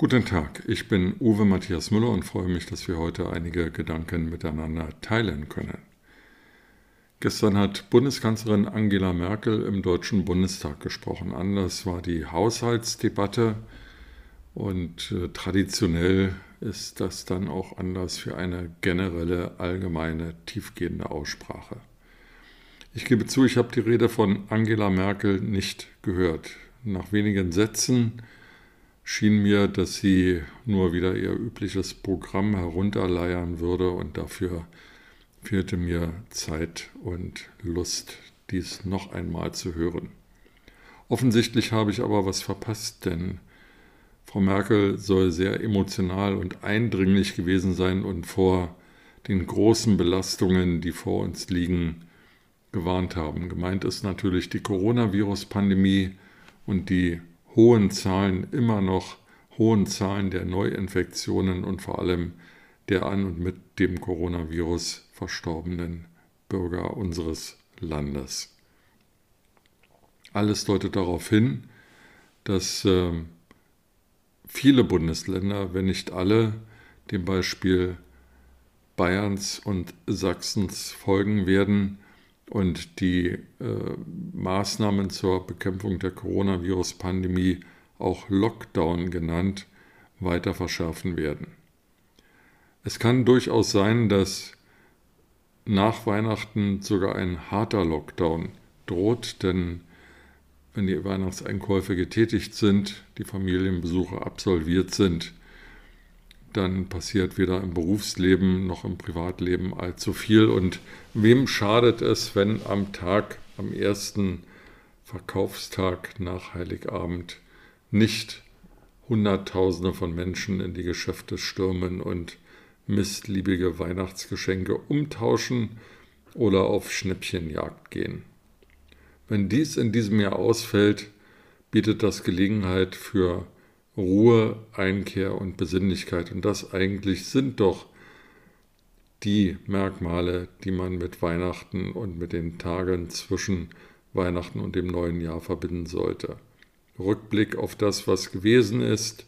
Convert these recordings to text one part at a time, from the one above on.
Guten Tag, ich bin Uwe Matthias Müller und freue mich, dass wir heute einige Gedanken miteinander teilen können. Gestern hat Bundeskanzlerin Angela Merkel im Deutschen Bundestag gesprochen. Anders war die Haushaltsdebatte und äh, traditionell ist das dann auch anders für eine generelle, allgemeine, tiefgehende Aussprache. Ich gebe zu, ich habe die Rede von Angela Merkel nicht gehört. Nach wenigen Sätzen schien mir, dass sie nur wieder ihr übliches Programm herunterleiern würde und dafür fehlte mir Zeit und Lust, dies noch einmal zu hören. Offensichtlich habe ich aber was verpasst, denn Frau Merkel soll sehr emotional und eindringlich gewesen sein und vor den großen Belastungen, die vor uns liegen, gewarnt haben. Gemeint ist natürlich die Coronavirus-Pandemie und die hohen Zahlen, immer noch hohen Zahlen der Neuinfektionen und vor allem der an und mit dem Coronavirus verstorbenen Bürger unseres Landes. Alles deutet darauf hin, dass äh, viele Bundesländer, wenn nicht alle, dem Beispiel Bayerns und Sachsens folgen werden und die äh, Maßnahmen zur Bekämpfung der Coronavirus-Pandemie, auch Lockdown genannt, weiter verschärfen werden. Es kann durchaus sein, dass nach Weihnachten sogar ein harter Lockdown droht, denn wenn die Weihnachtseinkäufe getätigt sind, die Familienbesuche absolviert sind, dann passiert weder im Berufsleben noch im Privatleben allzu viel. Und wem schadet es, wenn am Tag, am ersten Verkaufstag nach Heiligabend nicht Hunderttausende von Menschen in die Geschäfte stürmen und missliebige Weihnachtsgeschenke umtauschen oder auf Schnäppchenjagd gehen. Wenn dies in diesem Jahr ausfällt, bietet das Gelegenheit für Ruhe, Einkehr und Besinnlichkeit. Und das eigentlich sind doch die Merkmale, die man mit Weihnachten und mit den Tagen zwischen Weihnachten und dem neuen Jahr verbinden sollte. Rückblick auf das, was gewesen ist,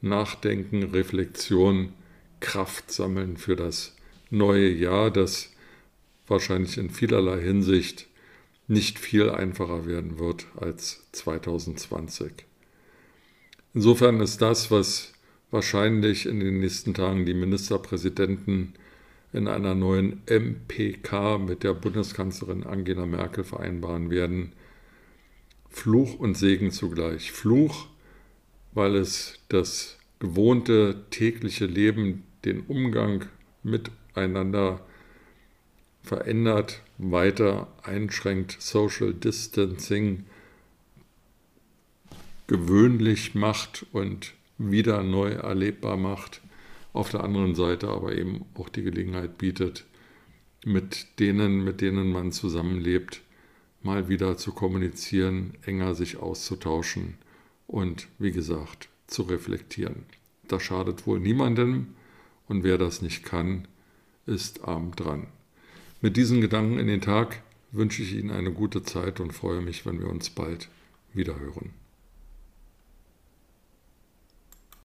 Nachdenken, Reflexion, Kraft sammeln für das neue Jahr, das wahrscheinlich in vielerlei Hinsicht nicht viel einfacher werden wird als 2020. Insofern ist das, was wahrscheinlich in den nächsten Tagen die Ministerpräsidenten in einer neuen MPK mit der Bundeskanzlerin Angela Merkel vereinbaren werden, Fluch und Segen zugleich. Fluch, weil es das gewohnte tägliche Leben, den Umgang miteinander verändert, weiter einschränkt, Social Distancing gewöhnlich macht und wieder neu erlebbar macht. Auf der anderen Seite aber eben auch die Gelegenheit bietet, mit denen, mit denen man zusammenlebt, mal wieder zu kommunizieren, enger sich auszutauschen und, wie gesagt, zu reflektieren. Das schadet wohl niemandem und wer das nicht kann, ist arm dran. Mit diesen Gedanken in den Tag wünsche ich Ihnen eine gute Zeit und freue mich, wenn wir uns bald wiederhören.